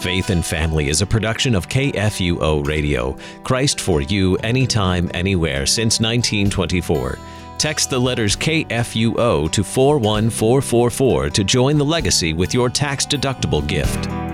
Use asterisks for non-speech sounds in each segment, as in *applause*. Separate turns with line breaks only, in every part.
Faith and Family is a production of KFUO Radio, Christ for you, anytime, anywhere, since 1924. Text the letters KFUO to 41444 to join the legacy with your tax deductible gift.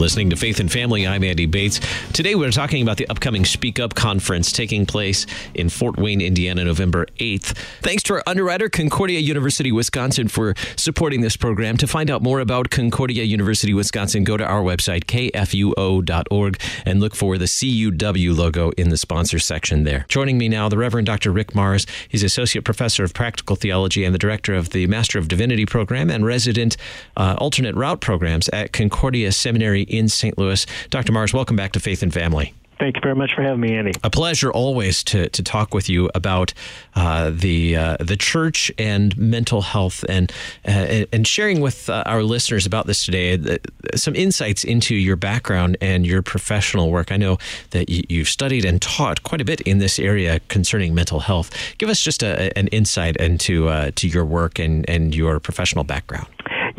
Listening to Faith and Family. I'm Andy Bates. Today we're talking about the upcoming Speak Up conference taking place in Fort Wayne, Indiana, November 8th. Thanks to our underwriter, Concordia University, Wisconsin, for supporting this program. To find out more about Concordia University, Wisconsin, go to our website, kfuo.org, and look for the CUW logo in the sponsor section there. Joining me now, the Reverend Dr. Rick Marrs. He's Associate Professor of Practical Theology and the Director of the Master of Divinity program and resident uh, alternate route programs at Concordia Seminary in St. Louis. Dr. Marrs, welcome back to Faith and Family.
Thank you very much for having me, Andy.
A pleasure always to, to talk with you about uh, the uh, the church and mental health and uh, and sharing with uh, our listeners about this today uh, some insights into your background and your professional work. I know that you, have studied and taught quite a bit in this area concerning mental health. Give us just a, an insight into uh, to your work and, and your professional background.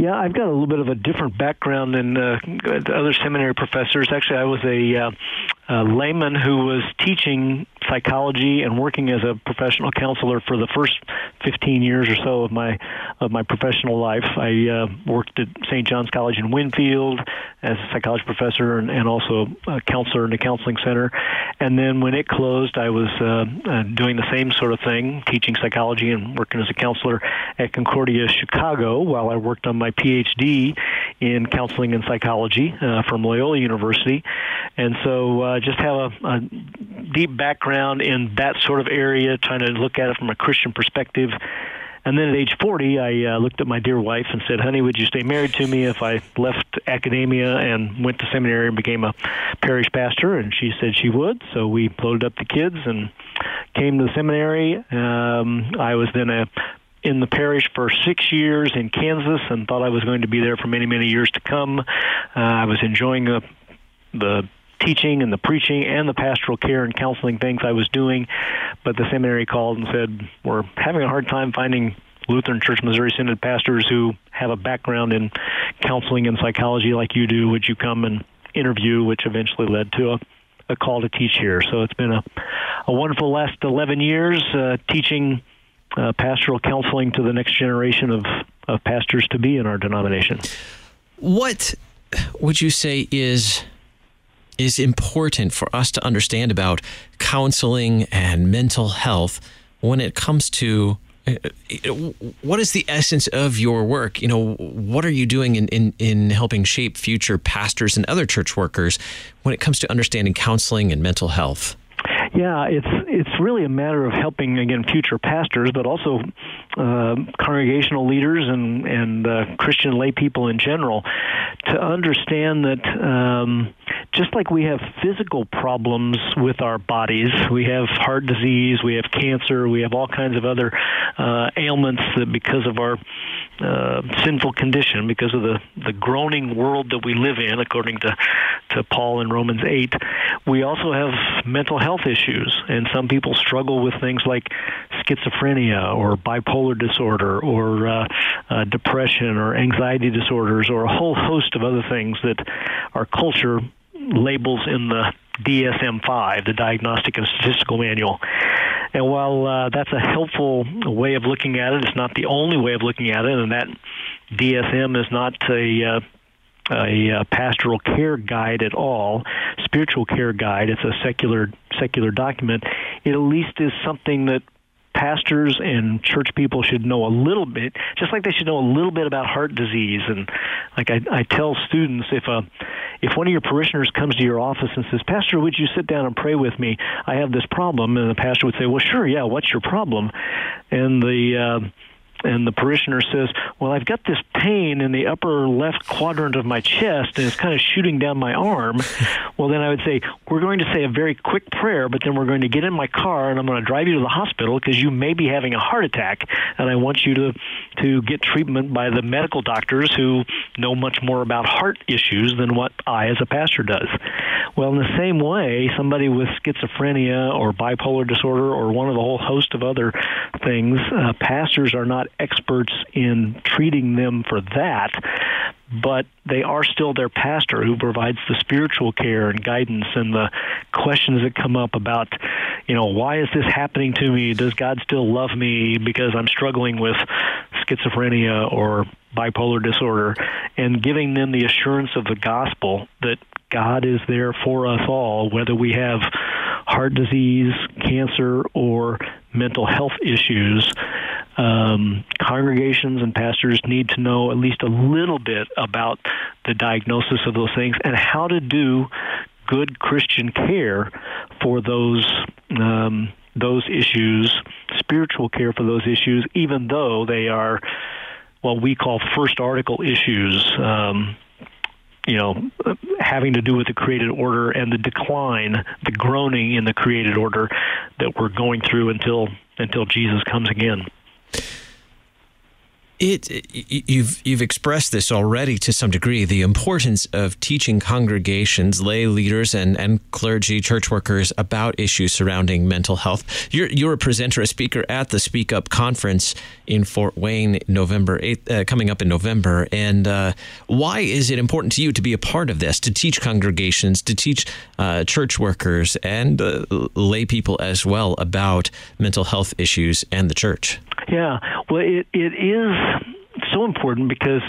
Yeah, I've got a little bit of a different background than uh, other seminary professors. Actually, I was a, uh, a layman who was teaching psychology and working as a professional counselor for the first 15 years or so of my of my professional life. I uh, worked at St. John's College in Winfield as a psychology professor and, and also a counselor in a counseling center. And then when it closed, I was uh, uh, doing the same sort of thing, teaching psychology and working as a counselor at Concordia Chicago while I worked on my PhD in counseling and psychology uh, from Loyola University. And so uh, just have a, a deep background in that sort of area, trying to look at it from a Christian perspective. And then at age 40, I uh, looked at my dear wife and said, Honey, would you stay married to me if I left academia and went to seminary and became a parish pastor? And she said she would. So we loaded up the kids and came to the seminary. Um, I was then a in the parish for six years in Kansas and thought I was going to be there for many, many years to come. Uh, I was enjoying the, the teaching and the preaching and the pastoral care and counseling things I was doing. But the seminary called and said, We're having a hard time finding Lutheran Church Missouri Synod pastors who have a background in counseling and psychology like you do. Would you come and interview? Which eventually led to a, a call to teach here. So it's been a, a wonderful last 11 years uh, teaching uh, pastoral counseling to the next generation of, of pastors to be in our denomination.
What would you say is is important for us to understand about counseling and mental health when it comes to uh, what is the essence of your work? You know, what are you doing in, in, in helping shape future pastors and other church workers when it comes to understanding counseling and mental health?
Yeah, it's it's really a matter of helping again future pastors, but also uh, congregational leaders and and uh, Christian lay people in general to understand that um, just like we have physical problems with our bodies, we have heart disease, we have cancer, we have all kinds of other uh, ailments that because of our uh, sinful condition, because of the the groaning world that we live in, according to to Paul in Romans eight, we also have mental health issues, and some people struggle with things like schizophrenia or bipolar disorder or uh, uh, depression or anxiety disorders or a whole host of other things that our culture labels in the DSM-5, the Diagnostic and Statistical Manual. And while uh, that's a helpful way of looking at it, it's not the only way of looking at it, and that DSM is not a uh, a uh, pastoral care guide at all, spiritual care guide. It's a secular secular document. It at least is something that pastors and church people should know a little bit, just like they should know a little bit about heart disease. And like I, I tell students, if a if one of your parishioners comes to your office and says, "Pastor, would you sit down and pray with me? I have this problem," and the pastor would say, "Well, sure, yeah. What's your problem?" And the uh, and the parishioner says, "Well, I've got this pain in the upper left quadrant of my chest, and it's kind of shooting down my arm." *laughs* well, then I would say, "We're going to say a very quick prayer, but then we're going to get in my car and I'm going to drive you to the hospital because you may be having a heart attack, and I want you to to get treatment by the medical doctors who know much more about heart issues than what I, as a pastor, does. Well, in the same way, somebody with schizophrenia or bipolar disorder or one of the whole host of other things, uh, pastors are not experts in treating them for that but they are still their pastor who provides the spiritual care and guidance and the questions that come up about, you know, why is this happening to me? Does God still love me because I'm struggling with schizophrenia or bipolar disorder? And giving them the assurance of the gospel that God is there for us all, whether we have heart disease, cancer, or mental health issues um, congregations and pastors need to know at least a little bit about the diagnosis of those things and how to do good Christian care for those um, those issues, spiritual care for those issues, even though they are what we call first article issues. Um, you know, having to do with the created order and the decline, the groaning in the created order that we're going through until until Jesus comes again.
It, you've you've expressed this already to some degree the importance of teaching congregations, lay leaders, and, and clergy, church workers about issues surrounding mental health. You're you're a presenter, a speaker at the Speak Up conference in Fort Wayne, November eighth, uh, coming up in November. And uh, why is it important to you to be a part of this, to teach congregations, to teach uh, church workers and uh, lay people as well about mental health issues and the church?
Yeah, well, it, it is so important because,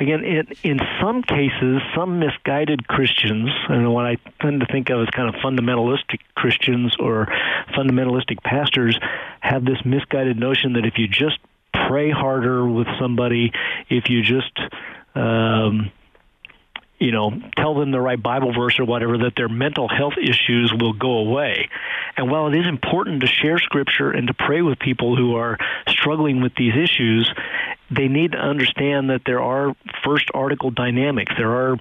again, it, in some cases, some misguided Christians, and what I tend to think of as kind of fundamentalistic Christians or fundamentalistic pastors, have this misguided notion that if you just pray harder with somebody, if you just um, you know, tell them the right Bible verse or whatever, that their mental health issues will go away. And while it is important to share scripture and to pray with people who are struggling with these issues, they need to understand that there are first article dynamics. There are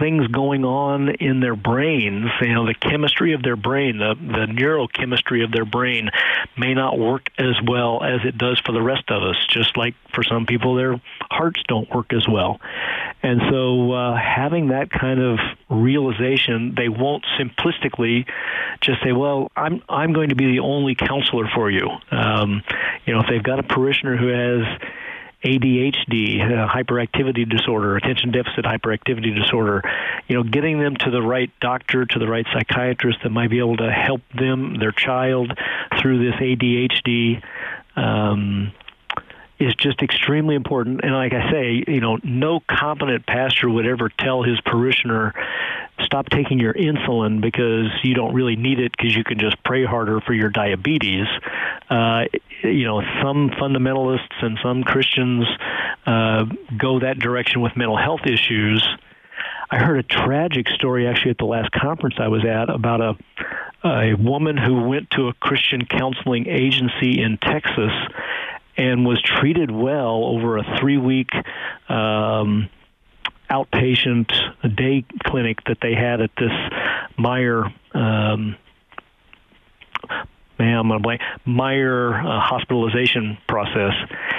things going on in their brains. You know, the chemistry of their brain, the, the neurochemistry of their brain may not work as well as it does for the rest of us, just like for some people their hearts don't work as well. And so uh, having that kind of realization, they won't simplistically just say, well, I'm, I'm going to be the only counselor for you. Um, you know, if they've got a parishioner who has ADHD, uh, hyperactivity disorder, attention deficit hyperactivity disorder, you know, getting them to the right doctor, to the right psychiatrist that might be able to help them, their child, through this ADHD. Um, is just extremely important. And like I say, you know, no competent pastor would ever tell his parishioner, stop taking your insulin because you don't really need it because you can just pray harder for your diabetes. Uh, you know, some fundamentalists and some Christians uh, go that direction with mental health issues. I heard a tragic story actually at the last conference I was at about a a woman who went to a Christian counseling agency in Texas and was treated well over a three week um, outpatient day clinic that they had at this Meyer. Um, man, I'm gonna blank Meyer uh, hospitalization process,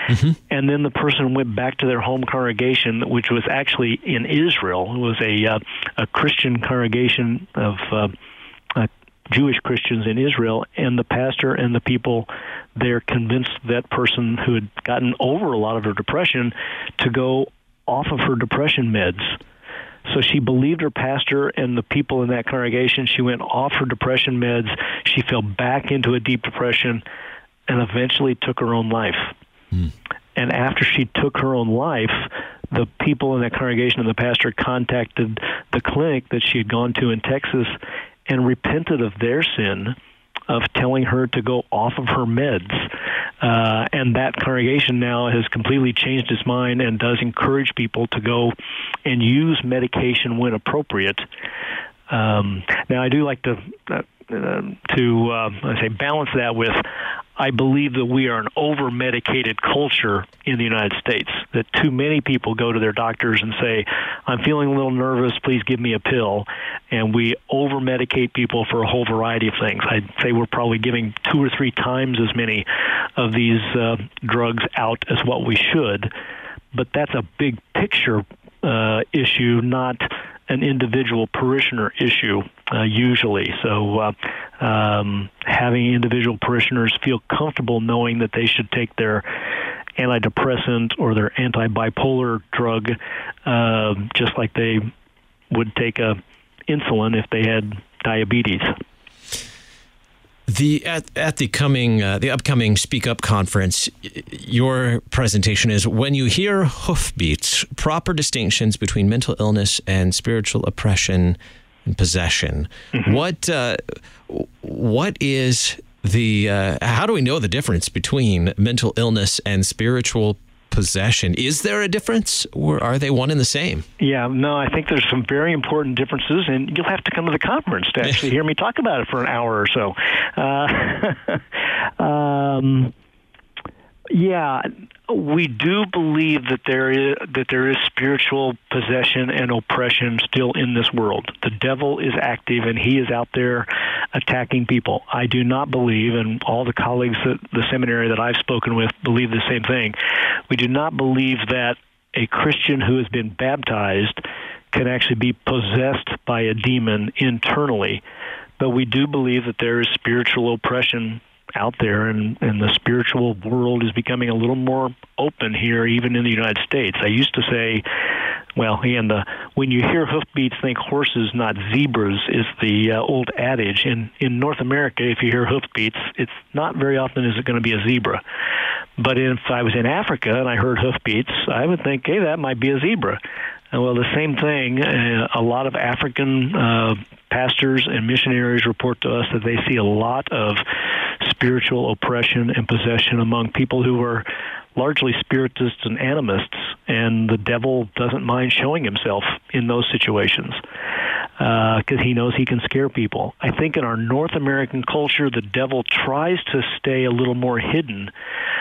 mm-hmm. and then the person went back to their home congregation, which was actually in Israel. It was a uh, a Christian congregation of uh, uh, Jewish Christians in Israel, and the pastor and the people there convinced that person who had gotten over a lot of her depression to go off of her depression meds. So she believed her pastor and the people in that congregation. She went off her depression meds. She fell back into a deep depression and eventually took her own life. Mm. And after she took her own life, the people in that congregation and the pastor contacted the clinic that she had gone to in Texas and repented of their sin of telling her to go off of her meds. Uh, and that congregation now has completely changed its mind and does encourage people to go and use medication when appropriate. Um, now, I do like to uh, uh, to uh, I say balance that with I believe that we are an over medicated culture in the United States, that too many people go to their doctors and say, I'm feeling a little nervous, please give me a pill. And we over medicate people for a whole variety of things. I'd say we're probably giving two or three times as many of these uh, drugs out as what we should. But that's a big picture uh, issue, not an individual parishioner issue uh, usually. So uh, um, having individual parishioners feel comfortable knowing that they should take their antidepressant or their anti-bipolar drug uh, just like they would take a insulin if they had diabetes.
The at, at the coming uh, the upcoming Speak Up conference, your presentation is when you hear hoofbeats, proper distinctions between mental illness and spiritual oppression and possession. Mm-hmm. What uh, what is the uh, how do we know the difference between mental illness and spiritual possession. Is there a difference, or are they one and the same?
Yeah, no, I think there's some very important differences, and you'll have to come to the conference to *laughs* actually hear me talk about it for an hour or so. Uh, *laughs* um, yeah, we do believe that there is that there is spiritual possession and oppression still in this world. The devil is active and he is out there attacking people. I do not believe, and all the colleagues at the seminary that I've spoken with believe the same thing. We do not believe that a Christian who has been baptized can actually be possessed by a demon internally. But we do believe that there is spiritual oppression out there, and, and the spiritual world is becoming a little more open here, even in the United States. I used to say, well, and the when you hear hoofbeats, think horses, not zebras, is the uh, old adage. In in North America, if you hear hoofbeats, it's not very often is it going to be a zebra. But if I was in Africa and I heard hoofbeats, I would think, hey, that might be a zebra. Well, the same thing. Uh, a lot of African uh, pastors and missionaries report to us that they see a lot of spiritual oppression and possession among people who are largely spiritists and animists, and the devil doesn't mind showing himself in those situations because uh, he knows he can scare people. I think in our North American culture, the devil tries to stay a little more hidden.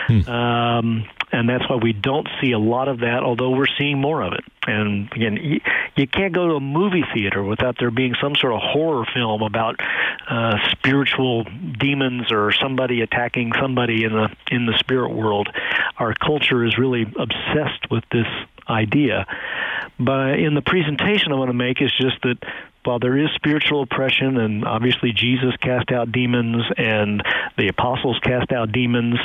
Hmm. Um, and that's why we don't see a lot of that, although we're seeing more of it. And again, you, you can't go to a movie theater without there being some sort of horror film about uh, spiritual demons or somebody attacking somebody in the in the spirit world. Our culture is really obsessed with this idea. But in the presentation I want to make is just that while there is spiritual oppression, and obviously Jesus cast out demons and the apostles cast out demons,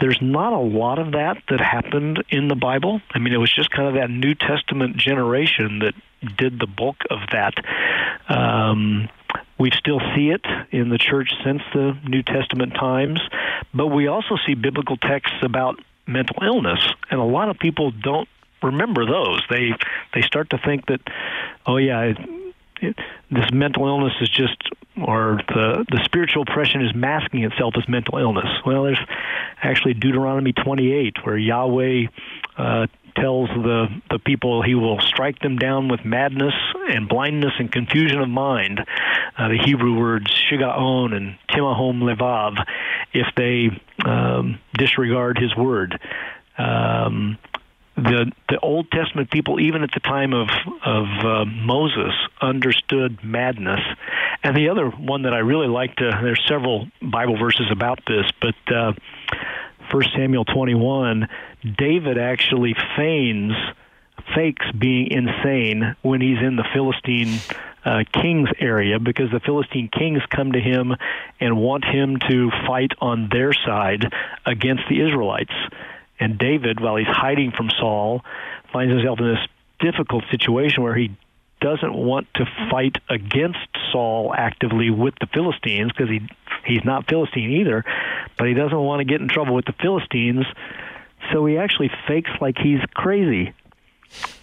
there's not a lot of that that happened in the Bible. I mean, it was just kind of that New Testament generation that did the bulk of that. Um, we still see it in the church since the New Testament times, but we also see biblical texts about mental illness, and a lot of people don't remember those. They they start to think that, oh yeah, this mental illness is just or the the spiritual oppression is masking itself as mental illness. Well, there's actually Deuteronomy 28 where Yahweh uh, tells the the people he will strike them down with madness and blindness and confusion of mind. Uh, the Hebrew words shigaon and timahom levav, if they um, disregard his word. Um, the the Old Testament people, even at the time of of uh, Moses, understood madness. And the other one that I really like to there's several Bible verses about this, but uh, First Samuel 21, David actually feigns fakes being insane when he's in the Philistine uh, king's area because the Philistine kings come to him and want him to fight on their side against the Israelites. And David, while he's hiding from Saul, finds himself in this difficult situation where he doesn't want to fight against Saul actively with the Philistines because he he's not Philistine either, but he doesn't want to get in trouble with the Philistines, so he actually fakes like he's crazy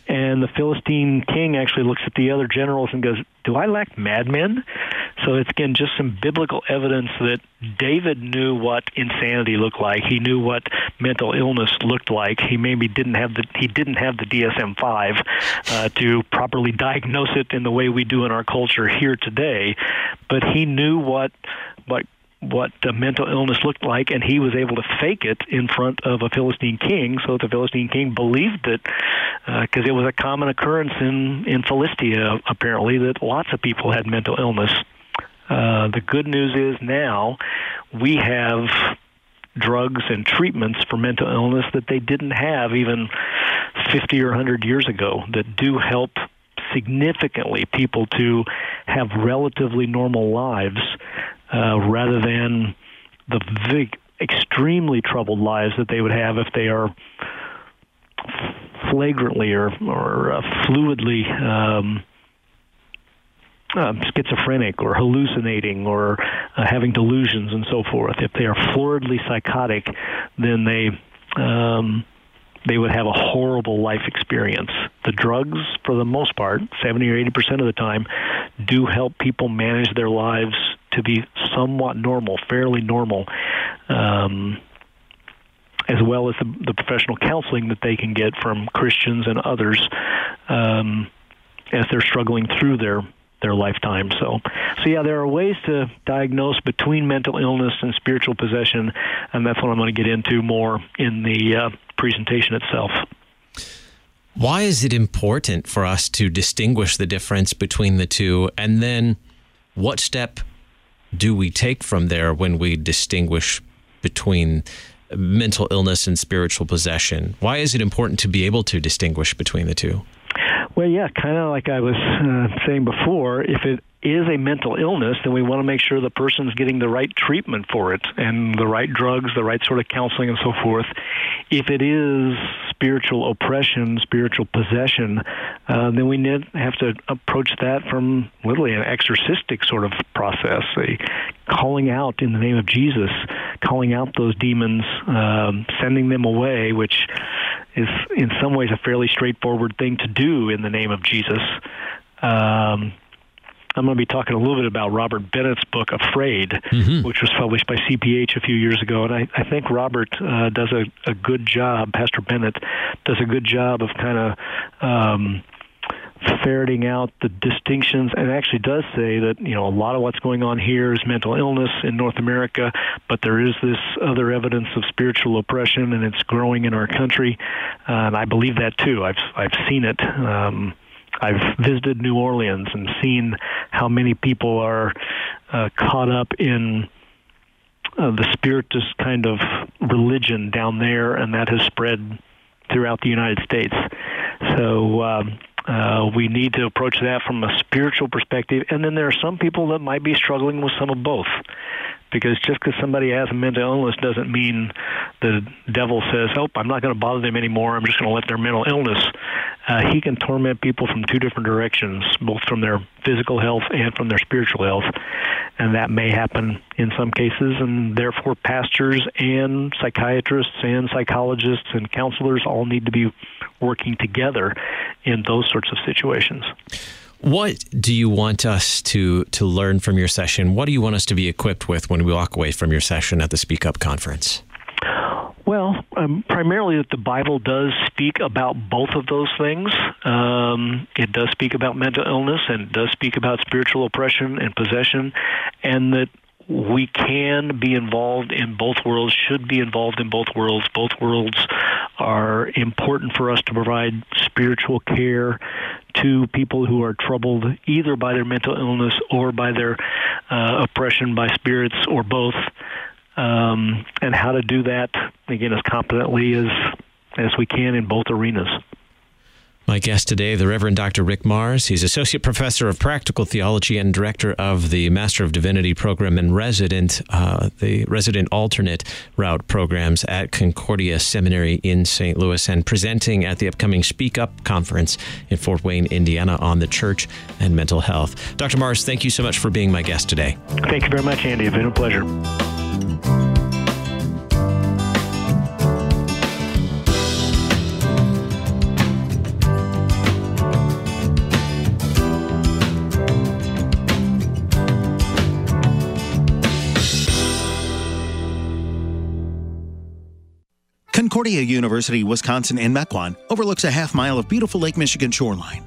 and the Philistine king actually looks at the other generals and goes, "Do I lack madmen?" So it's again just some biblical evidence that David knew what insanity looked like. He knew what mental illness looked like. He maybe didn't have the he didn't have the DSM-5 uh, to properly diagnose it in the way we do in our culture here today, but he knew what what what uh, mental illness looked like, and he was able to fake it in front of a Philistine king, so the Philistine king believed it, because uh, it was a common occurrence in in Philistia apparently that lots of people had mental illness. Uh, the good news is now we have drugs and treatments for mental illness that they didn't have even 50 or 100 years ago that do help significantly people to have relatively normal lives uh, rather than the big, extremely troubled lives that they would have if they are flagrantly or, or uh, fluidly um, uh, schizophrenic or hallucinating or uh, having delusions and so forth. If they are floridly psychotic, then they um, they would have a horrible life experience. The drugs, for the most part, 70 or 80 percent of the time, do help people manage their lives to be somewhat normal, fairly normal. Um, as well as the, the professional counseling that they can get from Christians and others um, as they're struggling through their their lifetime. So, so yeah, there are ways to diagnose between mental illness and spiritual possession, and that's what I'm going to get into more in the uh, presentation itself.
Why is it important for us to distinguish the difference between the two? And then what step do we take from there when we distinguish between mental illness and spiritual possession? Why is it important to be able to distinguish between the two?
Well, yeah, kind of like I was uh, saying before, if it is a mental illness, then we want to make sure the person's getting the right treatment for it and the right drugs, the right sort of counseling, and so forth. If it is spiritual oppression, spiritual possession, uh, then we have to approach that from literally an exorcistic sort of process, a calling out in the name of Jesus, calling out those demons, um, sending them away, which is in some ways a fairly straightforward thing to do in the name of Jesus. Um, I'm going to be talking a little bit about Robert Bennett's book, Afraid, mm-hmm. which was published by CPH a few years ago. And I, I think Robert uh, does a, a good job, Pastor Bennett does a good job of kind of. Um, ferreting out the distinctions and actually does say that you know a lot of what's going on here is mental illness in North America but there is this other evidence of spiritual oppression and it's growing in our country uh, and I believe that too I've I've seen it um I've visited New Orleans and seen how many people are uh, caught up in uh, the spiritist kind of religion down there, and that has spread throughout the United States. So um, uh, we need to approach that from a spiritual perspective, and then there are some people that might be struggling with some of both because just because somebody has a mental illness doesn't mean the devil says, "Oh, I'm not going to bother them anymore. I'm just going to let their mental illness." Uh, he can torment people from two different directions, both from their physical health and from their spiritual health, and that may happen in some cases. And therefore, pastors and psychiatrists and psychologists and counselors all need to be working together in those sorts of situations.
What do you want us to to learn from your session? What do you want us to be equipped with when we walk away from your session at the Speak Up conference?
Well, um, primarily that the Bible does speak about both of those things. Um, it does speak about mental illness and it does speak about spiritual oppression and possession, and that we can be involved in both worlds, should be involved in both worlds. Both worlds are important for us to provide spiritual care to people who are troubled either by their mental illness or by their uh, oppression by spirits or both. Um, and how to do that again as competently as as we can in both arenas.
My guest today, the Reverend Dr. Rick Marrs. He's Associate Professor of Practical Theology and Director of the Master of Divinity program and resident, uh, the resident alternate route programs at Concordia Seminary in St. Louis and presenting at the upcoming Speak Up conference in Fort Wayne, Indiana on the church and mental health. Dr. Marrs, thank you so much for being my guest today.
Thank you very much, Andy. It's been a pleasure.
Concordia University, Wisconsin in Mequon overlooks a half mile of beautiful Lake Michigan shoreline.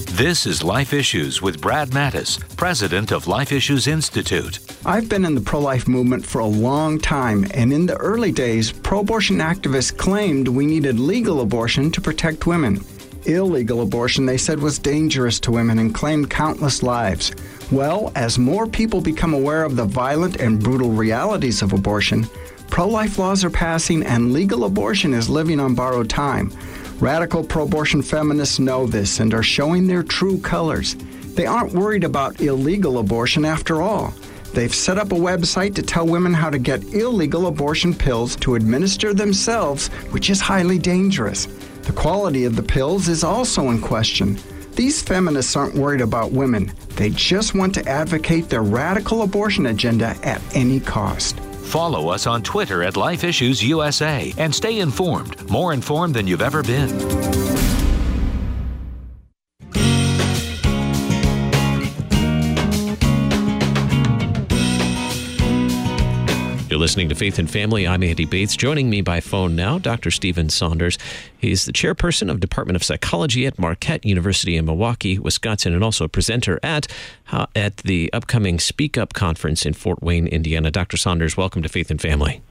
This is Life Issues with Brad Mattes, president of Life Issues Institute.
I've been in the pro life movement for a long time, and in the early days, pro abortion activists claimed we needed legal abortion to protect women. Illegal abortion, they said, was dangerous to women and claimed countless lives. Well, as more people become aware of the violent and brutal realities of abortion, pro life laws are passing and legal abortion is living on borrowed time. Radical pro abortion feminists know this and are showing their true colors. They aren't worried about illegal abortion after all. They've set up a website to tell women how to get illegal abortion pills to administer themselves, which is highly dangerous. The quality of the pills is also in question. These feminists aren't worried about women, they just want to advocate their radical abortion agenda at any cost.
Follow us on Twitter at Life Issues USA and stay informed, more informed than you've ever been.
Listening to Faith and Family. I'm Andy Bates. Joining me by phone now, Dr. Stephen Saunders. He's the chairperson of Department of Psychology at Marquette University in Milwaukee, Wisconsin, and also a presenter at uh, at the upcoming Speak Up conference in Fort Wayne, Indiana. Dr. Saunders, welcome to Faith and Family.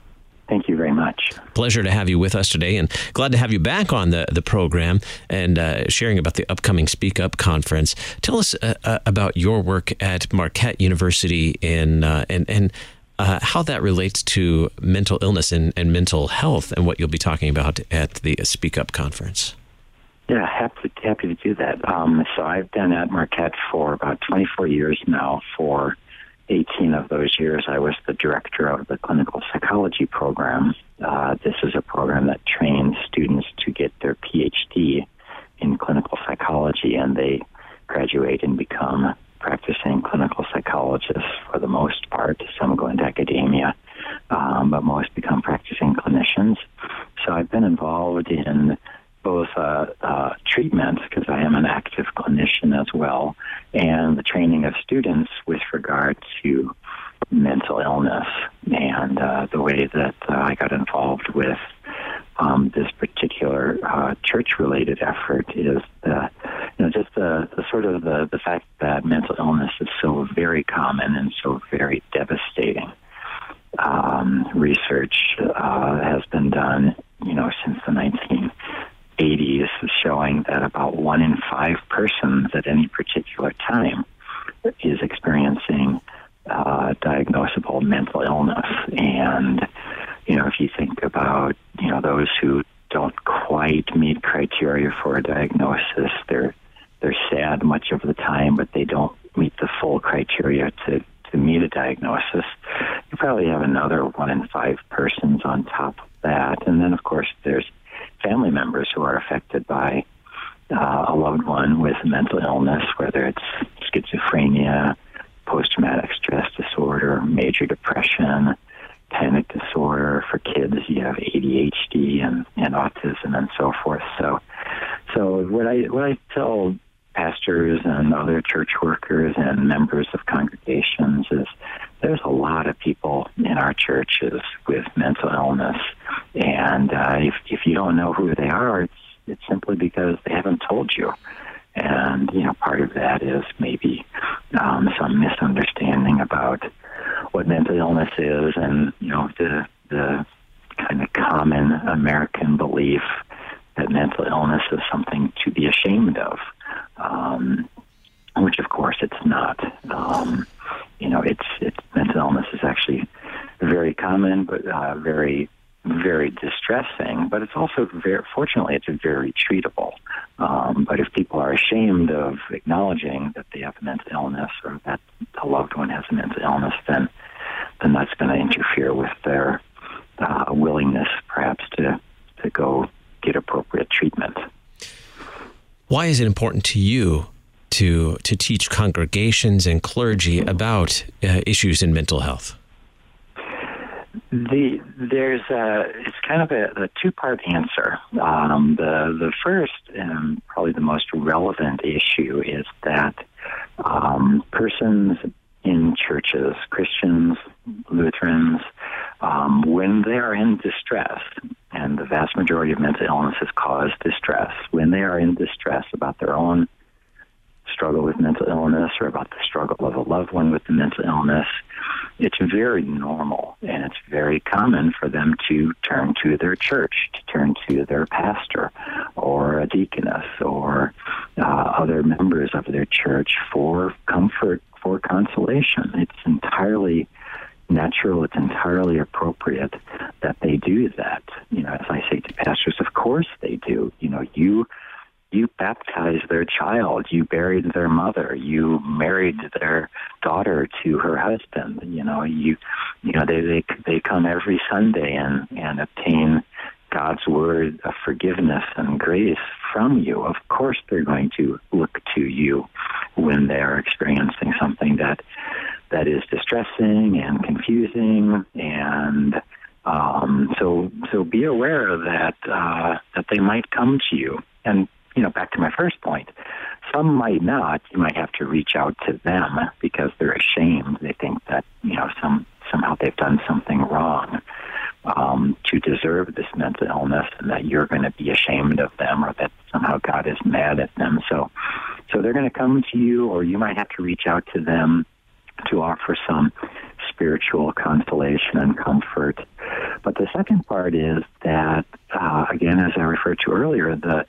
Thank you very much.
Pleasure to have you with us today, and glad to have you back on the, the program and uh, sharing about the upcoming Speak Up conference. Tell us uh, uh, about your work at Marquette University in, uh, and and uh, how that relates to mental illness and, and, mental health, and what you'll be talking about at the Speak Up conference.
Yeah, happy happy to do that. Um, so I've been at Marquette for about 24 years now. For 18 of those years, I was the director of the clinical psychology program. Uh, this is a program that trains students to get their PhD in clinical psychology, and they graduate and become practicing clinical psychologists for the most part. Some go into academia, um, but most become practicing clinicians. So I've been involved in both uh, uh, treatment, because I am an active clinician as well, and the training of students with regard to mental illness and uh, the way that uh, I got involved with um, this particular uh, church-related effort is the, you know, just the, the sort of the, the fact that mental illness is so very common and so very devastating. Um, research uh, has been done, you know, since the 1980s, showing that about one in five persons at any particular time is experiencing uh, diagnosable mental illness, and you know, if you think about, you know, those who don't quite meet criteria for a diagnosis, they're they're sad much of the time, but they don't meet the full criteria to to meet a diagnosis. You probably have another one in five persons on top of that, and then of course there's family members who are affected by uh, a loved one with mental illness, whether it's schizophrenia, post traumatic stress disorder, major depression, panic disorder. For kids, you have ADHD and, and autism and so forth. So, so what I what I tell pastors and other church workers and members of congregations is there's a lot of people in our churches with mental illness, and uh, if if you don't know who they are, it's it's simply because they haven't told you. And you know, part of that is maybe um, some misunderstanding about what mental illness is, and you know the the kind of common American belief that mental illness is something to be ashamed of, um, which of course it's not. Um, you know, it's it's mental illness is actually very common, but uh, very very distressing, but it's also very, fortunately, it's very treatable. Um, but if people are ashamed of acknowledging that they have a mental illness or that a loved one has a mental illness, then then that's going to interfere with their uh, willingness, perhaps, to to go get appropriate treatment.
Why is it important to you to to teach congregations and clergy about uh, issues in mental health?
The there's a it's kind of a, a two part answer. Um, the the first and probably the most relevant issue is that um, persons in churches, Christians, Lutherans, um, when they are in distress, and the vast majority of mental illnesses cause distress, when they are in distress about their own struggle with mental illness or about the struggle of a loved one with the mental illness, it's very normal and it's very common for them to turn to their church, to turn to their pastor or a deaconess or uh, other members of their church for comfort, for consolation. It's entirely natural, it's entirely appropriate that they do that. You know, as I say to pastors, of course they do. You know, you you baptized their child, you buried their mother, you married their daughter to her husband. You know, you you know they they they come every Sunday and and obtain God's word of forgiveness and grace from you. Of course, they're going to look to you when they are experiencing something that that is distressing and confusing and um, so so be aware that uh, that they might come to you and you know, back to my first point, some might not. You might have to reach out to them because they're ashamed. They think that you know some somehow they've done something wrong um, to deserve this mental illness, and that you're going to be ashamed of them, or that somehow God is mad at them. So, so they're going to come to you, or you might have to reach out to them to offer some spiritual consolation and comfort. But the second part is that, uh, again, as I referred to earlier, the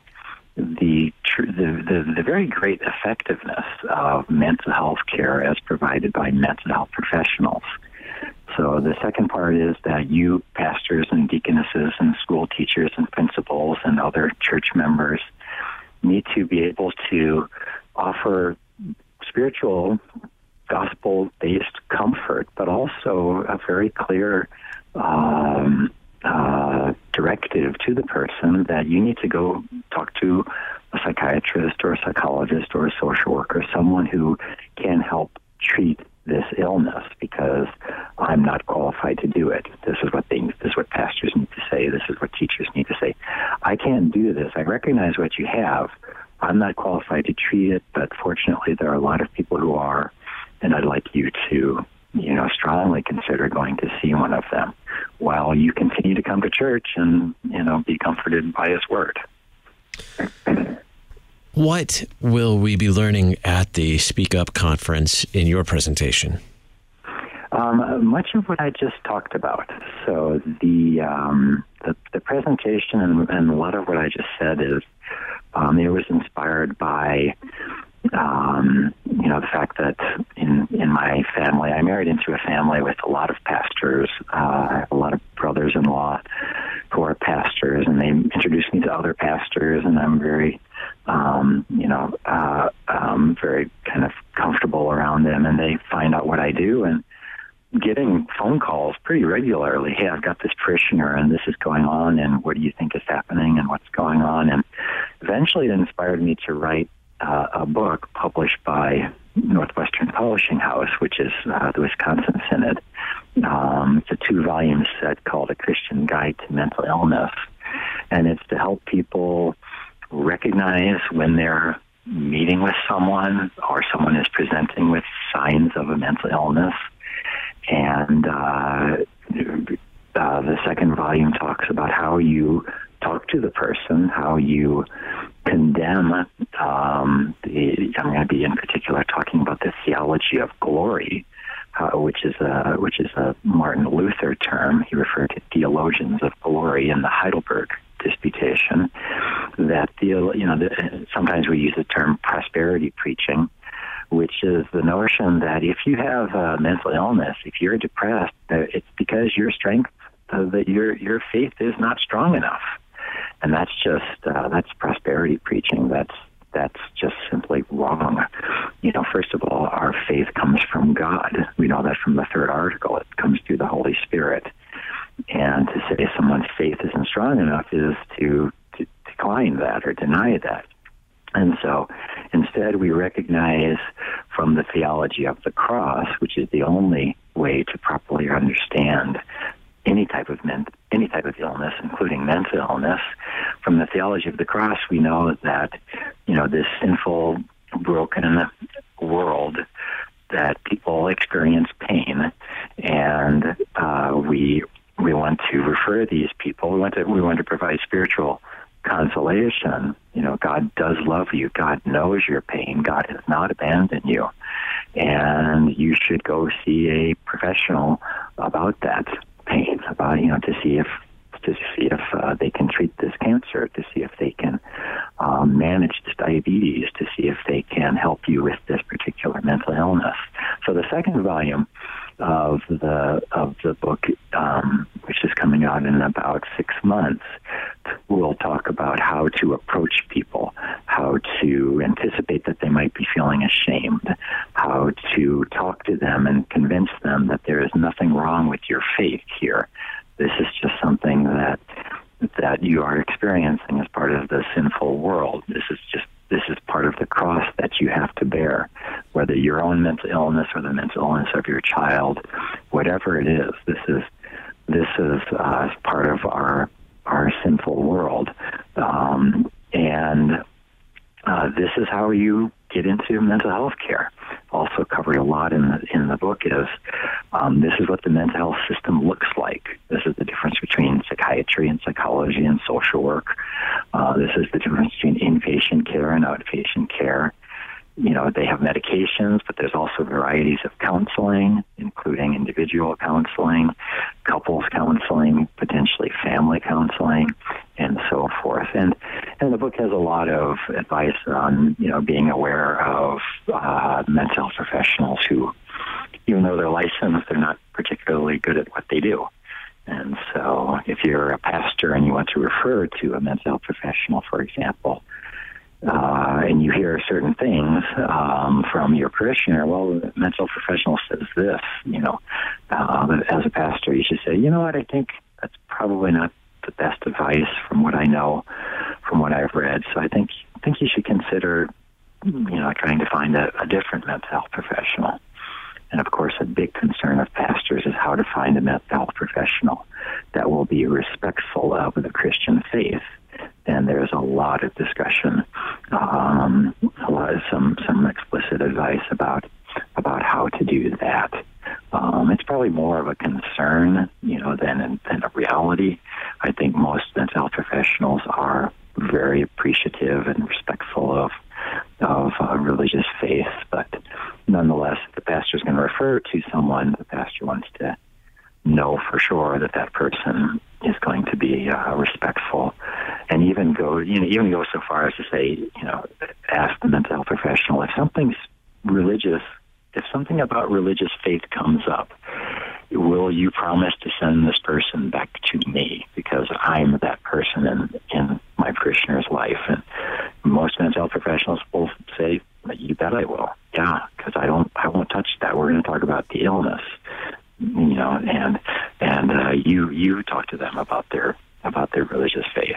the, the, the, the very great effectiveness of mental health care as provided by mental health professionals. So the second part is that you, pastors and deaconesses and school teachers and principals and other church members, need to be able to offer spiritual, gospel-based comfort, but also a very clear um, uh, directive to the person that you need to go talk to a psychiatrist or a psychologist or a social worker, someone who can help treat this illness because I'm not qualified to do it. This is what things, this is what pastors need to say, this is what teachers need to say. I can't do this. I recognize what you have. I'm not qualified to treat it, but fortunately there are a lot of people who are and I'd like you to you know, strongly consider going to see one of them while you continue to come to church and, you know, be comforted by his word.
What will we be learning at the Speak Up conference in your presentation?
Um, much of what I just talked about. So the um, the, the, presentation and, and, a lot of what I just said is um, it was inspired by um, you know, the fact that in in my family, I married into a family with a lot of pastors. Uh, I have a lot of brothers-in-law who are pastors, and they introduced me to other pastors, and I'm very, um, you know, uh, um, very kind of comfortable around them, and they find out what I do, and getting phone calls pretty regularly. Hey, I've got this parishioner, and this is going on, and what do you think is happening, and what's going on, and eventually it inspired me to write uh, a book published by Northwestern Publishing House, which is uh, the Wisconsin Synod. Um, it's a two volume set called A Christian Guide to Mental Illness. And it's to help people recognize when they're meeting with someone or someone is presenting with signs of a mental illness. And uh, uh, the second volume talks about how you talk to the person, how you condemn. Um, the, I'm going to be in particular talking about the theology of glory, uh, which is a which is a Martin Luther term. He referred to theologians of glory in the Heidelberg Disputation. That the you know the, sometimes we use the term prosperity preaching which is the notion that if you have a mental illness, if you're depressed, it's because your strength, uh, that your your faith is not strong enough and that's just uh, that's prosperity preaching. That's that's just simply wrong. You know, first of all, our faith comes from God. We know that from the third article. It comes through the Holy Spirit. And to say someone's faith isn't strong enough is to, to decline that or deny that. And so Instead, we recognize from the theology of the cross, which is the only way to properly understand any type of men- any type of illness, including mental illness. From the theology of the cross, we know that you know this sinful, broken world that people experience pain, and uh, we we want to refer these people. We want to we want to provide spiritual consolation. You know, God does love you. God knows your pain. God has not abandoned you, and you should go see a professional about that pain. About you know to see if to see if uh, they can treat this cancer, to see if they can um, manage this diabetes, to see if they can help you with this particular mental illness. So the second volume of the of the book, um, which is coming out in about six months, we'll talk about how to approach people, how to anticipate that they might be feeling ashamed, how to talk to them and convince them that there is nothing wrong with your faith here. This is just something that that you are experiencing as part of the sinful world. This is just this is part of the cross that you have to bear, whether your own mental illness or the mental illness of your child, whatever it is. This is this is uh, part of our our sinful world, um, and uh, this is how you get into mental health care. Also covered a lot in the in the book is um, this is what the mental health system looks like. This is the difference between psychiatry and psychology and social work. Uh, this is the difference between inpatient care and outpatient care you know, they have medications, but there's also varieties of counseling, including individual counseling, couples counseling, potentially family counseling, and so forth. And and the book has a lot of advice on you know being aware of uh, mental health professionals who, even though they're licensed, they're not particularly good at what they do. And so, if you're a pastor and you want to refer to a mental health professional, for example, uh, and you hear certain things um, from your parishioner, well, the mental professional says this, you know, uh, as a pastor, you should say, you know what, I think that's probably not the best advice from what I know, from what I've read. So I think I think you should consider, you know, trying to find a, a different mental health professional. And of course, a big concern of pastors is how to find a mental health professional that will be respectful of the Christian faith and there's a lot of discussion, um, a lot of some some explicit advice about about how to do that. Um, it's probably more of a concern, you know, than than a reality. I think most mental health professionals are very appreciative and respectful of of uh, religious faith, but nonetheless, if the pastor is going to refer to someone, the pastor wants to know for sure that that person is going to be uh, respectful, and even go you know even go so far as to say you know ask the mental health professional if something's religious, if something about religious faith comes up, will you promise to send this person back to me because I'm that person in in my parishioner's life? And most mental health professionals will say, "You bet I will." Yeah, because I don't, I won't touch that. We're going to talk about the illness you know, and and uh, you you talk to them about their about their religious faith.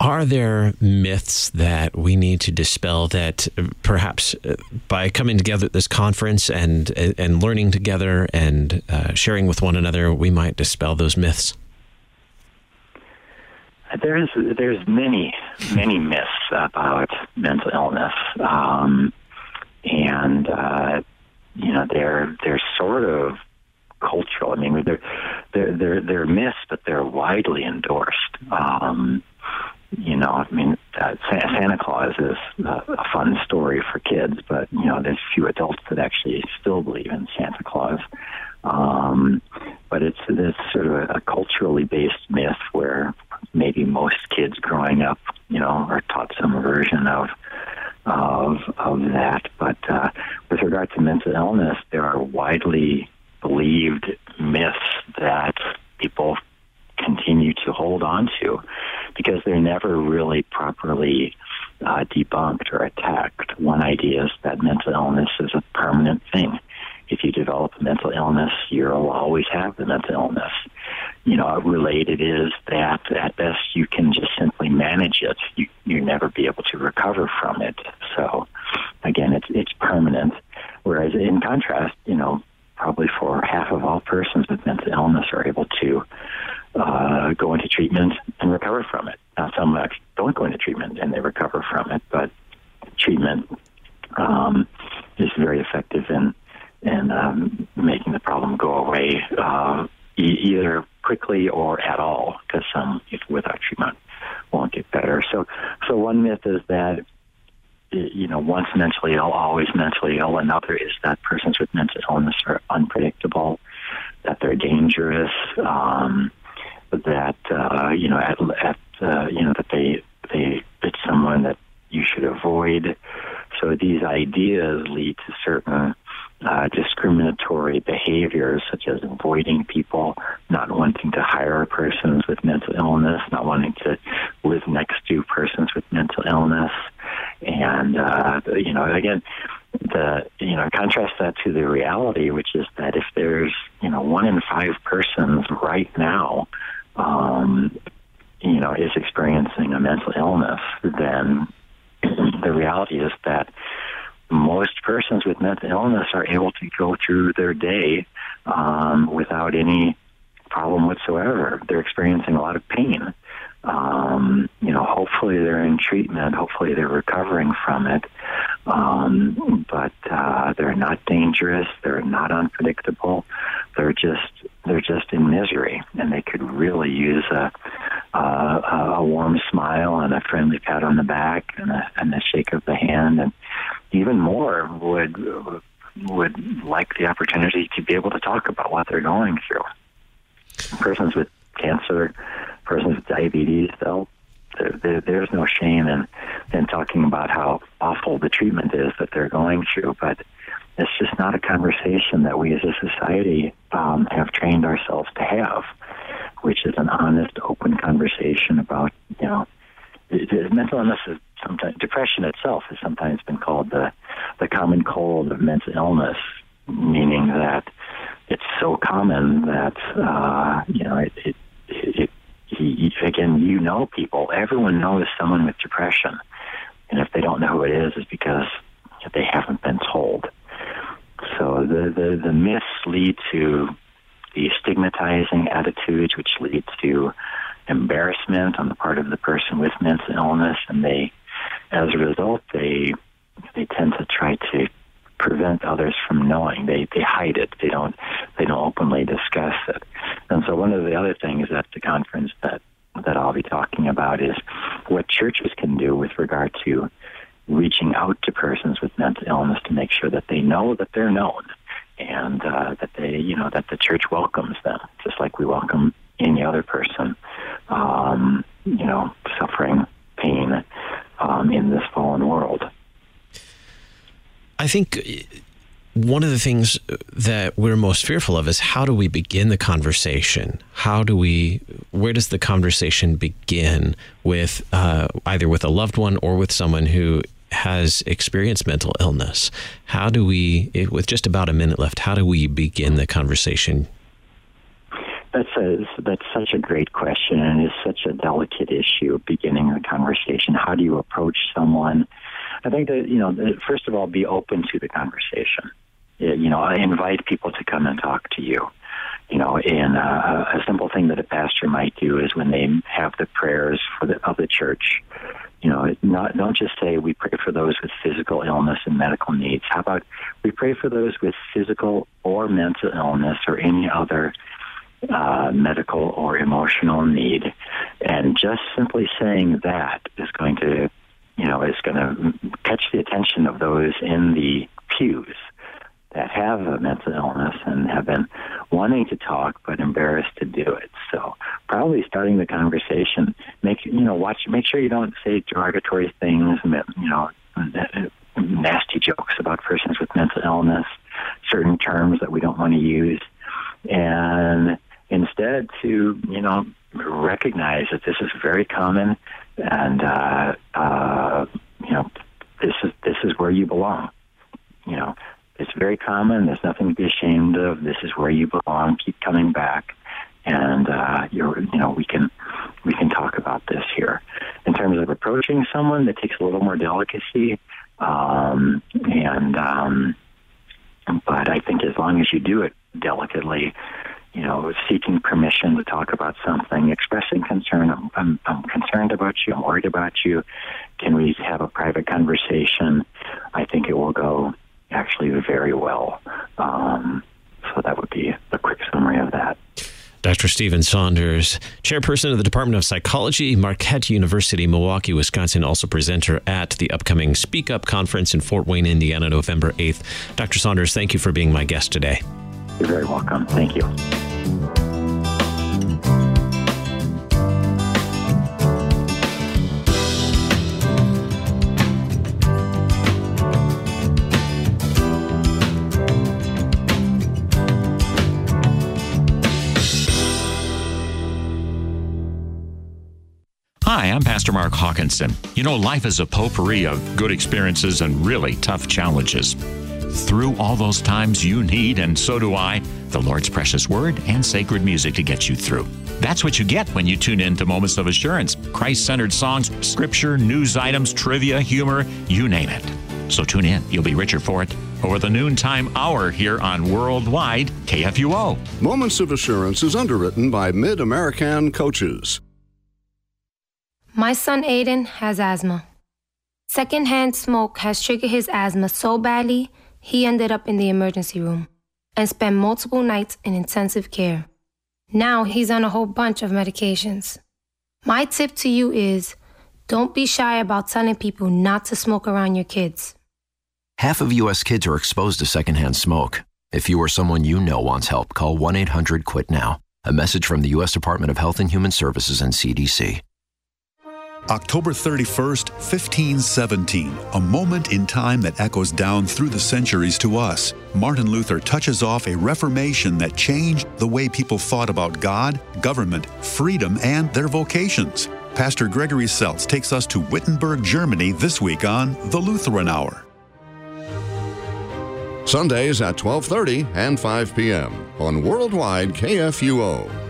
Are there myths that we need to dispel that perhaps uh, by coming together at this conference and and learning together and uh, sharing with one another, we might dispel those myths?
There's there's many many myths about mental illness, um, and uh, you know they're they're sort of cultural. I mean, they're they're they're they're myths, but they're widely endorsed. Um, you know, I mean, uh, Santa Claus is a, a fun story for kids, but you know, there's few adults that actually still believe in Santa Claus. Um, but it's this sort of a, a culturally based myth where maybe most kids growing up, you know, are taught some version of of of that. But uh, with regard to mental illness, there are widely believed myths that people continue to hold on to because they're never really properly uh, debunked or attacked. One idea is that mental illness is a permanent thing. If you develop a mental illness, you'll always have the mental illness. You know, related is that at best you can just simply manage it. You you never be able to recover from it. So, again, it's it's permanent. Whereas, in contrast, you know, probably for half of all persons with mental illness are able to uh, go into treatment and recover from it. Now, some don't go into treatment and they recover from it, but treatment um, is very effective in in um, making the problem go away, uh, either quickly or at all, because some, if without treatment, won't get better. So, so one myth is that you know, once mentally ill, always mentally ill. Another is that persons with mental illness are unpredictable, that they're dangerous, um, that uh, you know, at, at uh, you know, that they they it's someone that you should avoid. So these ideas lead to certain uh, discriminatory behaviors, such as avoiding people, not wanting to hire persons with mental illness, not wanting to live next to persons with mental illness, and uh, you know, again, the you know, contrast that to the reality, which is that if there's you know one in five persons right now, um, you know, is experiencing a mental illness, then *clears throat* the reality is that most persons with mental illness are able to go through their day um, without any problem whatsoever. They're experiencing a lot of pain. Um, you know, hopefully they're in treatment. Hopefully they're recovering from it. Um, but uh, they're not dangerous. They're not unpredictable. They're just they're just in misery, and they could really use a a, a warm smile and a friendly pat on the back and a, and a shake of the hand, and even more would would like the opportunity to be able to talk about what they're going through. Persons with cancer, persons with diabetes, they'll there, there, there's no shame in in talking about how awful the treatment is that they're going through, but it's just not a conversation that we as a society um, have trained ourselves to have, which is an honest, open conversation about you know mental illness is sometimes depression itself has sometimes been called the the common cold of mental illness, meaning that it's so common that uh, you know it, it, it again you know people. Everyone knows someone with depression, and if they don't know who it is, it's because they haven't been told. So the the, the myths lead to the stigmatizing attitudes, which leads to embarrassment on the part of the person with mental illness, and they, as a result, they they tend to try to prevent others from knowing. They they hide it. They don't they don't openly discuss it. And so one of the other things at the conference that that I'll be talking about is what churches can do with regard to reaching out to persons with mental illness to make sure that they know that they're known and uh, that they you know that the church welcomes them just like we welcome any other person um, you know suffering pain um, in this fallen world.
I think one of the things that we're most fearful of is how do we begin the conversation? How do we, where does the conversation begin with uh, either with a loved one or with someone who has experienced mental illness? How do we, with just about a minute left, how do we begin the conversation?
That's a, that's such a great question, and is such a delicate issue. Beginning a conversation, how do you approach someone? I think that you know, first of all, be open to the conversation. You know, I invite people to come and talk to you. You know, and uh, a simple thing that a pastor might do is when they have the prayers for the of the church. You know, not don't just say we pray for those with physical illness and medical needs. How about we pray for those with physical or mental illness or any other uh, medical or emotional need. And just simply saying that is going to, you know, is going to catch the attention of those in the pews that have a mental illness and have been wanting to talk but embarrassed to do it. So probably starting the conversation, make you know, watch, make sure you don't say derogatory things, you know, nasty jokes about persons with mental illness, certain terms that we don't want to use, and instead to you know recognize that this is very common and uh, uh, you know this is this is where you belong. You know it's very common. There's nothing to be ashamed of. This is where you belong. Keep coming back. And uh, you're you know we can we can talk about this here. In terms of approaching someone that takes a little more delicacy. Um, and um, but I think as long as you do it delicately, you know, seeking permission to talk about something, expressing concern. I'm, I'm, I'm concerned about you. I'm worried about you. Can we have a private conversation? I think it will go actually very well. Um, so that would be a quick summary of that.
Dr. Stephen Saunders, chairperson of the Department of Psychology, Marquette University, Milwaukee, Wisconsin, also presenter at the upcoming Speak Up conference in Fort Wayne, Indiana, November 8th. Dr. Saunders, thank you for being my guest today.
You're very welcome. Thank you.
Hi, I'm Pastor Mark Hawkinson. You know, life is a potpourri of good experiences and really tough challenges. Through all those times, you need, and so do I, the Lord's precious word and sacred music to get you through. That's what you get when you tune in to Moments of Assurance Christ centered songs, scripture, news items, trivia, humor, you name it. So tune in, you'll be richer for it. Over the noontime hour here on Worldwide KFUO.
Moments of Assurance is underwritten by Mid American Coaches.
My son Aiden has asthma. Secondhand smoke has triggered his asthma so badly, he ended up in the emergency room and spent multiple nights in intensive care. Now he's on a whole bunch of medications. My tip to you is don't be shy about telling people not to smoke around your kids.
Half of U.S. kids are exposed to secondhand smoke. If you or someone you know wants help, call 1 800 QUIT NOW. A message from the U.S. Department of Health and Human Services and CDC.
October 31st, 1517, a moment in time that echoes down through the centuries to us. Martin Luther touches off a reformation that changed the way people thought about God, government, freedom, and their vocations. Pastor Gregory Seltz takes us to Wittenberg, Germany this week on The Lutheran Hour.
Sundays at 12:30 and 5 p.m. on Worldwide KFUO.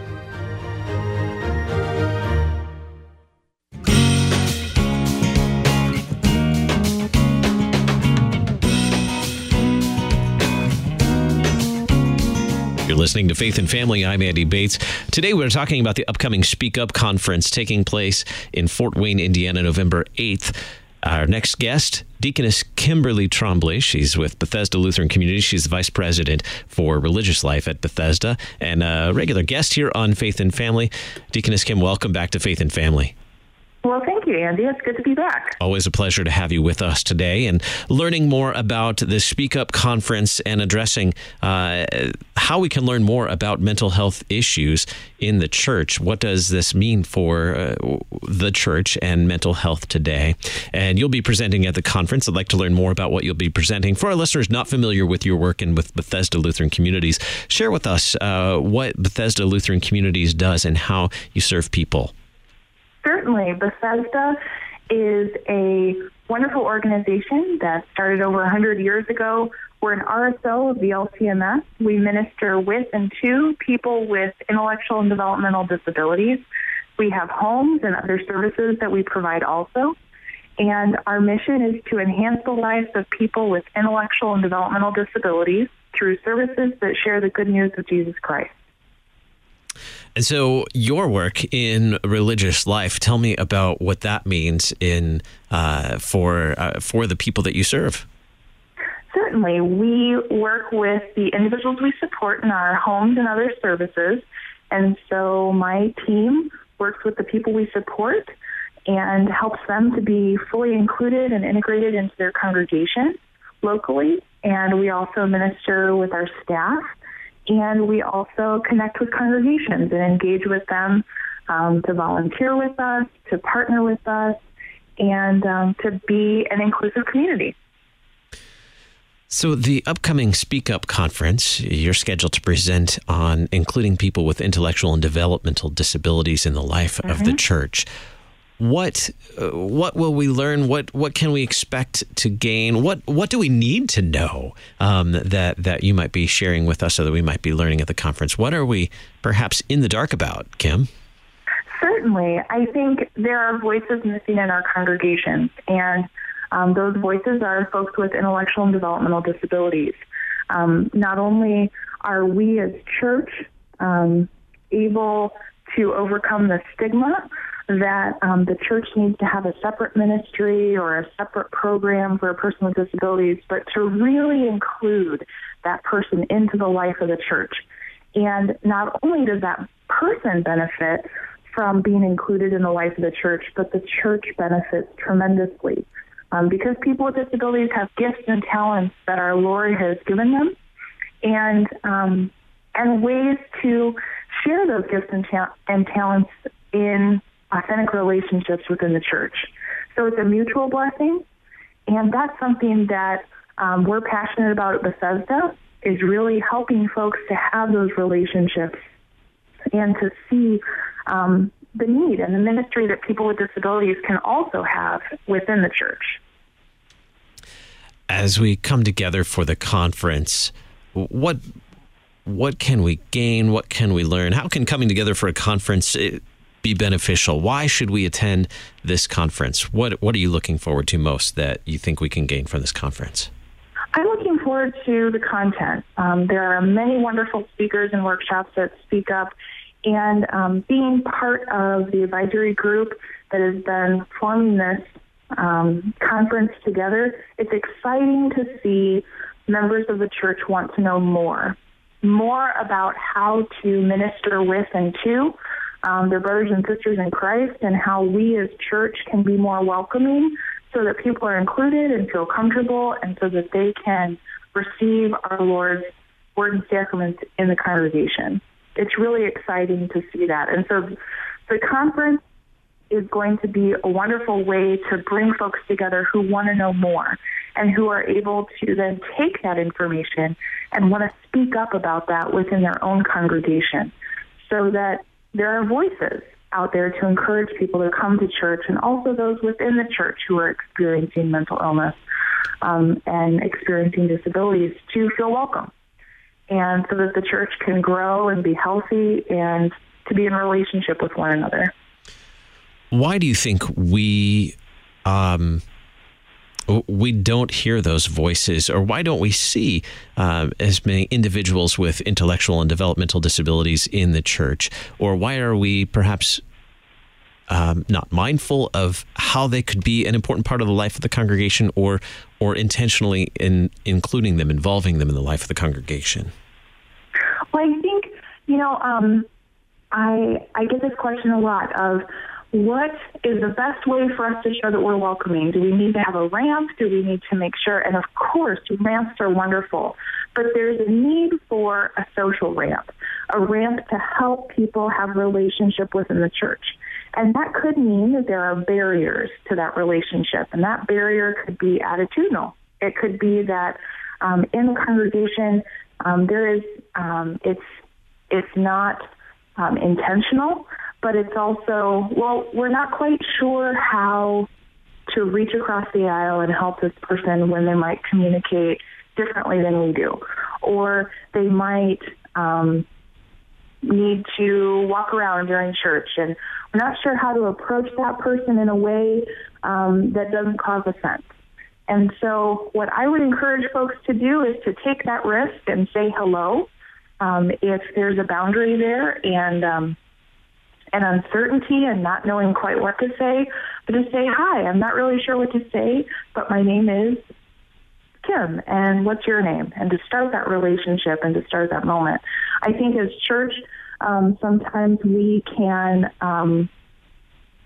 Listening to Faith and Family. I'm Andy Bates. Today we're talking about the upcoming Speak Up conference taking place in Fort Wayne, Indiana, November 8th. Our next guest, Deaconess Kimberly Trombley. She's with Bethesda Lutheran Community. She's the vice president for religious life at Bethesda and a regular guest here on Faith and Family. Deaconess Kim, welcome back to Faith and Family.
Well, thank you, Andy. It's good to be back.
Always a pleasure to have you with us today and learning more about the Speak Up conference and addressing uh, how we can learn more about mental health issues in the church. What does this mean for uh, the church and mental health today? And you'll be presenting at the conference. I'd like to learn more about what you'll be presenting. For our listeners not familiar with your work and with Bethesda Lutheran Communities, share with us uh, what Bethesda Lutheran Communities does and how you serve people.
Certainly. Bethesda is a wonderful organization that started over 100 years ago. We're an RSO of the LCMS. We minister with and to people with intellectual and developmental disabilities. We have homes and other services that we provide also. And our mission is to enhance the lives of people with intellectual and developmental disabilities through services that share the good news of Jesus Christ.
And so, your work in religious life, tell me about what that means in uh, for uh, for the people that you serve.
Certainly, we work with the individuals we support in our homes and other services, and so my team works with the people we support and helps them to be fully included and integrated into their congregation locally. And we also minister with our staff and we also connect with congregations and engage with them um, to volunteer with us, to partner with us, and um, to be an inclusive community.
So, the upcoming Speak Up conference, you're scheduled to present on including people with intellectual and developmental disabilities in the life mm-hmm. of the mm-hmm. church what uh, what will we learn? What what can we expect to gain? What what do we need to know um, that that you might be sharing with us, or that we might be learning at the conference? What are we perhaps in the dark about, Kim?
Certainly. I think there are voices missing in our congregations, and um, those voices are folks with intellectual and developmental disabilities. Um, not only are we as church um, able to overcome the stigma that um, the church needs to have a separate ministry or a separate program for a person with disabilities, but to really include that person into the life of the church. And not only does that person benefit from being included in the life of the church, but the church benefits tremendously. Um, because people with disabilities have gifts and talents that our Lord has given them, and um, and ways to share those gifts and, ta- and talents in authentic relationships within the church. So it's a mutual blessing, and that's something that um, we're passionate about at Bethesda is really helping folks to have those relationships and to see um, the need and the ministry that people with disabilities can also have within the church.
As we come together for the conference, what what can we gain? What can we learn? How can coming together for a conference be beneficial? Why should we attend this conference? What What are you looking forward to most that you think we can gain from this conference?
I'm looking forward to the content. Um, there are many wonderful speakers and workshops that speak up, and um, being part of the advisory group that has been forming this um, conference together, it's exciting to see members of the church want to know more, more about how to minister with and to um, their brothers and sisters in Christ, and how we as church can be more welcoming so that people are included and feel comfortable and so that they can receive our Lord's word and sacraments in the congregation. It's really exciting to see that. And so the conference is going to be a wonderful way to bring folks together who want to know more and who are able to then take that information and want to speak up about that within their own congregation so that there are voices out there to encourage people to come to church and also those within the church who are experiencing mental illness um, and experiencing disabilities to feel welcome. And so that the church can grow and be healthy and to be in relationship with one another.
Why do you think we um, we don't hear those voices, or why don't we see uh, as many individuals with intellectual and developmental disabilities in the church? Or why are we perhaps um, not mindful of how they could be an important part of the life of the congregation, or or intentionally in including them, involving them in the life of the congregation?
Well, I think you know, um, I I get this question a lot of what is the best way for us to show that we're welcoming? Do we need to have a ramp? Do we need to make sure? And of course, ramps are wonderful, but there's a need for a social ramp, a ramp to help people have relationship within the church. And that could mean that there are barriers to that relationship, and that barrier could be attitudinal. It could be that um, in the congregation um, there is um, it's it's not um, intentional, but it's also, well, we're not quite sure how to reach across the aisle and help this person when they might communicate differently than we do. Or they might um, need to walk around during church, and we're not sure how to approach that person in a way um, that doesn't cause offense. And so, what I would encourage folks to do is to take that risk and say hello um, if there's a boundary there, and um, and uncertainty and not knowing quite what to say, but to say, hi, I'm not really sure what to say, but my name is Kim, and what's your name? And to start that relationship and to start that moment. I think as church, um, sometimes we can, um,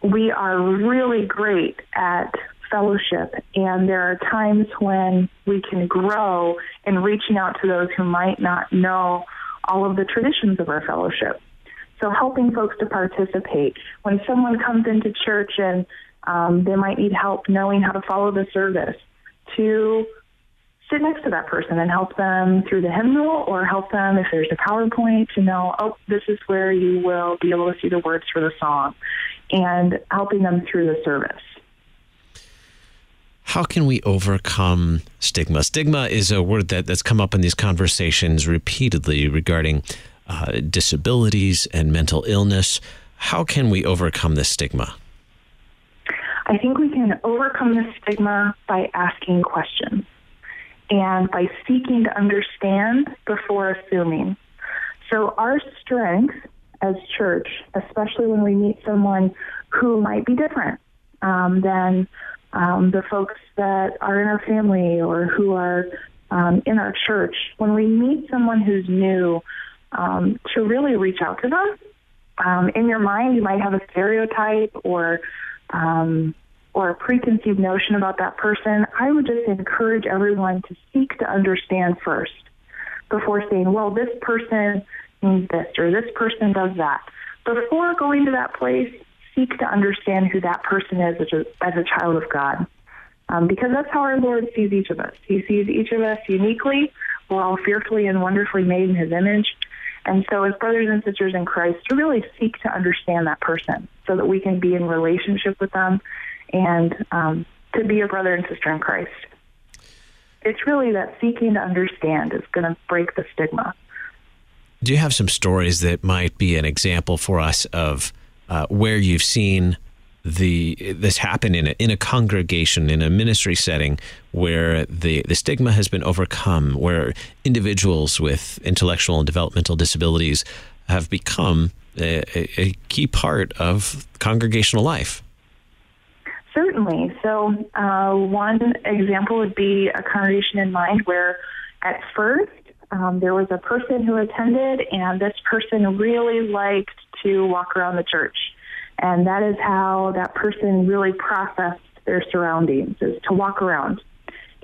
we are really great at fellowship, and there are times when we can grow in reaching out to those who might not know all of the traditions of our fellowship. So helping folks to participate. When someone comes into church and um, they might need help knowing how to follow the service, to sit next to that person and help them through the hymnal or help them if there's a PowerPoint to know, oh, this is where you will be able to see the words for the song and helping them through the service.
How can we overcome stigma? Stigma is a word that, that's come up in these conversations repeatedly regarding uh, disabilities and mental illness. How can we overcome this stigma?
I think we can overcome this stigma by asking questions and by seeking to understand before assuming. So, our strength as church, especially when we meet someone who might be different um, than um, the folks that are in our family or who are um, in our church, when we meet someone who's new, um, to really reach out to them. Um, in your mind, you might have a stereotype or um, or a preconceived notion about that person. I would just encourage everyone to seek to understand first before saying, "Well, this person means this or this person does that." Before going to that place, seek to understand who that person is as a, as a child of God. Um, because that's how our Lord sees each of us. He sees each of us uniquely. We're all fearfully and wonderfully made in His image. And so, as brothers and sisters in Christ, to really seek to understand that person so that we can be in relationship with them and um, to be a brother and sister in Christ. It's really that seeking to understand is going to break the stigma.
Do you have some stories that might be an example for us of uh, where you've seen the this happen in a, in a congregation in a ministry setting where the the stigma has been overcome where individuals with intellectual and developmental disabilities have become a, a key part of congregational life.
Certainly. So uh, one example would be a congregation in mind where at first um, there was a person who attended and this person really liked to walk around the church and that is how that person really processed their surroundings, is to walk around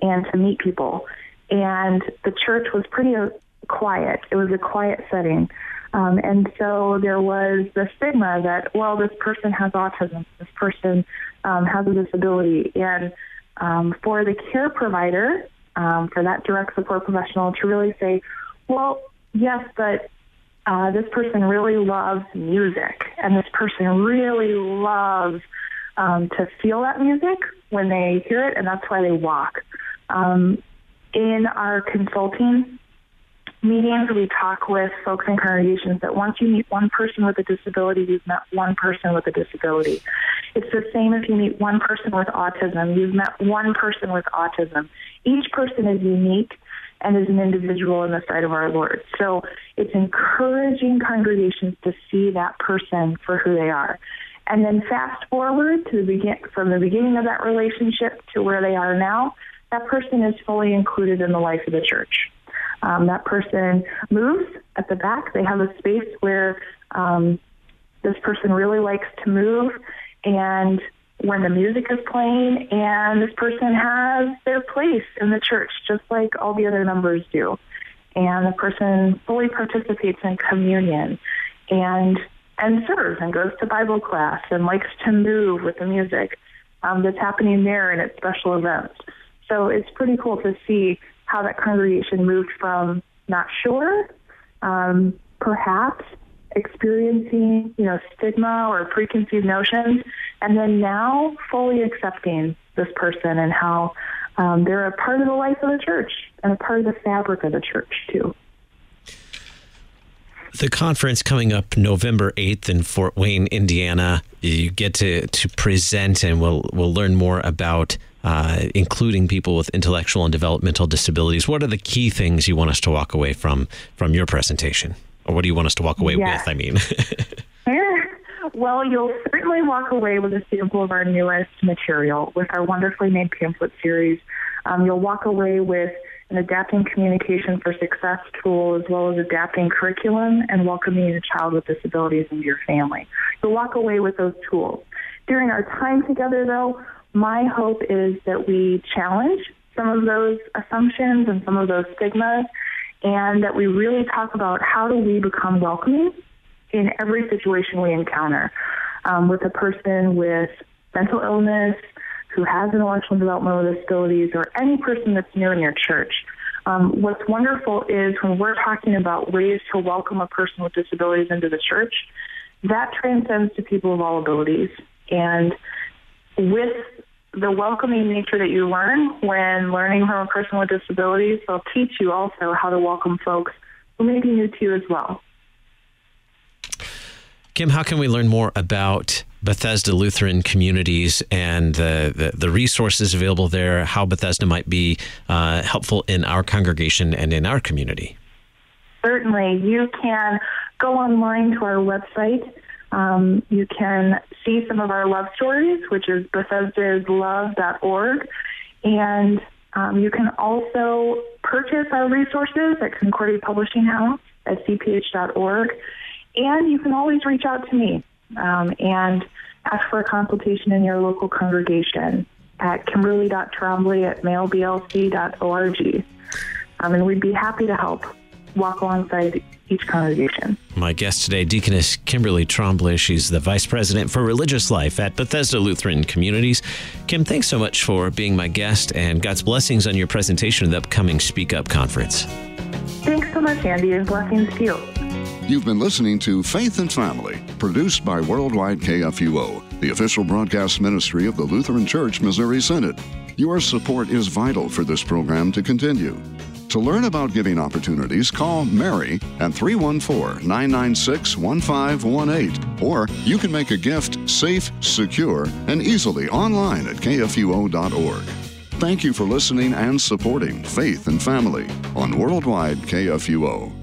and to meet people. And the church was pretty uh, quiet. It was a quiet setting. Um, and so there was the stigma that, well, this person has autism, this person um, has a disability. And um, for the care provider, um, for that direct support professional to really say, well, yes, but uh, this person really loves music, and this person really loves um, to feel that music when they hear it, and that's why they walk. Um, in our consulting meetings, we talk with folks in congregations that once you meet one person with a disability, you've met one person with a disability. It's the same if you meet one person with autism, you've met one person with autism. Each person is unique and as an individual in the sight of our Lord. So it's encouraging congregations to see that person for who they are. And then fast forward to the begin from the beginning of that relationship to where they are now, that person is fully included in the life of the church. Um, that person moves at the back. They have a space where um, this person really likes to move, and when the music is playing and this person has their place in the church just like all the other members do. And the person fully participates in communion and and serves and goes to bible class and likes to move with the music um, that's happening there and at special events. So it's pretty cool to see how that congregation moved from not sure um, perhaps experiencing, you know, stigma or preconceived notions, and then now fully accepting this person and how um, they're a part of the life of the church and a part of the fabric of the church too.
The conference coming up November 8th in Fort Wayne, Indiana. You get to, to present, and we'll, we'll learn more about uh, including people with intellectual and developmental disabilities. What are the key things you want us to walk away from from your presentation? Or what do you want us to walk away with? I mean, *laughs*
well, you'll certainly walk away with a sample of our newest material with our wonderfully made pamphlet series. Um, you'll walk away with an adapting communication for success tool as well as adapting curriculum and welcoming a child with disabilities into your family. You'll walk away with those tools. During our time together, though, my hope is that we challenge some of those assumptions and some of those stigmas and that we really talk about how do we become welcoming in every situation we encounter um, with a person with mental illness, who has intellectual developmental disabilities, or any person that's new in your church. Um, what's wonderful is when we're talking about ways to welcome a person with disabilities into the church, that transcends to people of all abilities. And with the welcoming nature that you learn when learning from a person with disabilities, they'll teach you also how to welcome folks who may be new to you as well.
Kim, how can we learn more about Bethesda Lutheran communities and the, the, the resources available there, how Bethesda might be uh, helpful in our congregation and in our community?
Certainly. You can go online to our website. Um, you can see some of our love stories, which is Bethesda'sLove.org. And um, you can also purchase our resources at Concordia Publishing House at cph.org. And you can always reach out to me um, and ask for a consultation in your local congregation at kimberly.trombley at mailblc.org. Um, and we'd be happy to help walk alongside each congregation.
My guest today, Deaconess Kimberly Trombley. She's the Vice President for Religious Life at Bethesda Lutheran Communities. Kim, thanks so much for being my guest and God's blessings on your presentation of the upcoming Speak Up Conference.
Thanks so much, Andy, and blessings to you.
You've been listening to Faith and Family, produced by Worldwide KFUO, the official broadcast ministry of the Lutheran Church Missouri Synod. Your support is vital for this program to continue. To learn about giving opportunities, call Mary at 314 996 1518. Or you can make a gift safe, secure, and easily online at kfuo.org. Thank you for listening and supporting Faith and Family on Worldwide KFUO.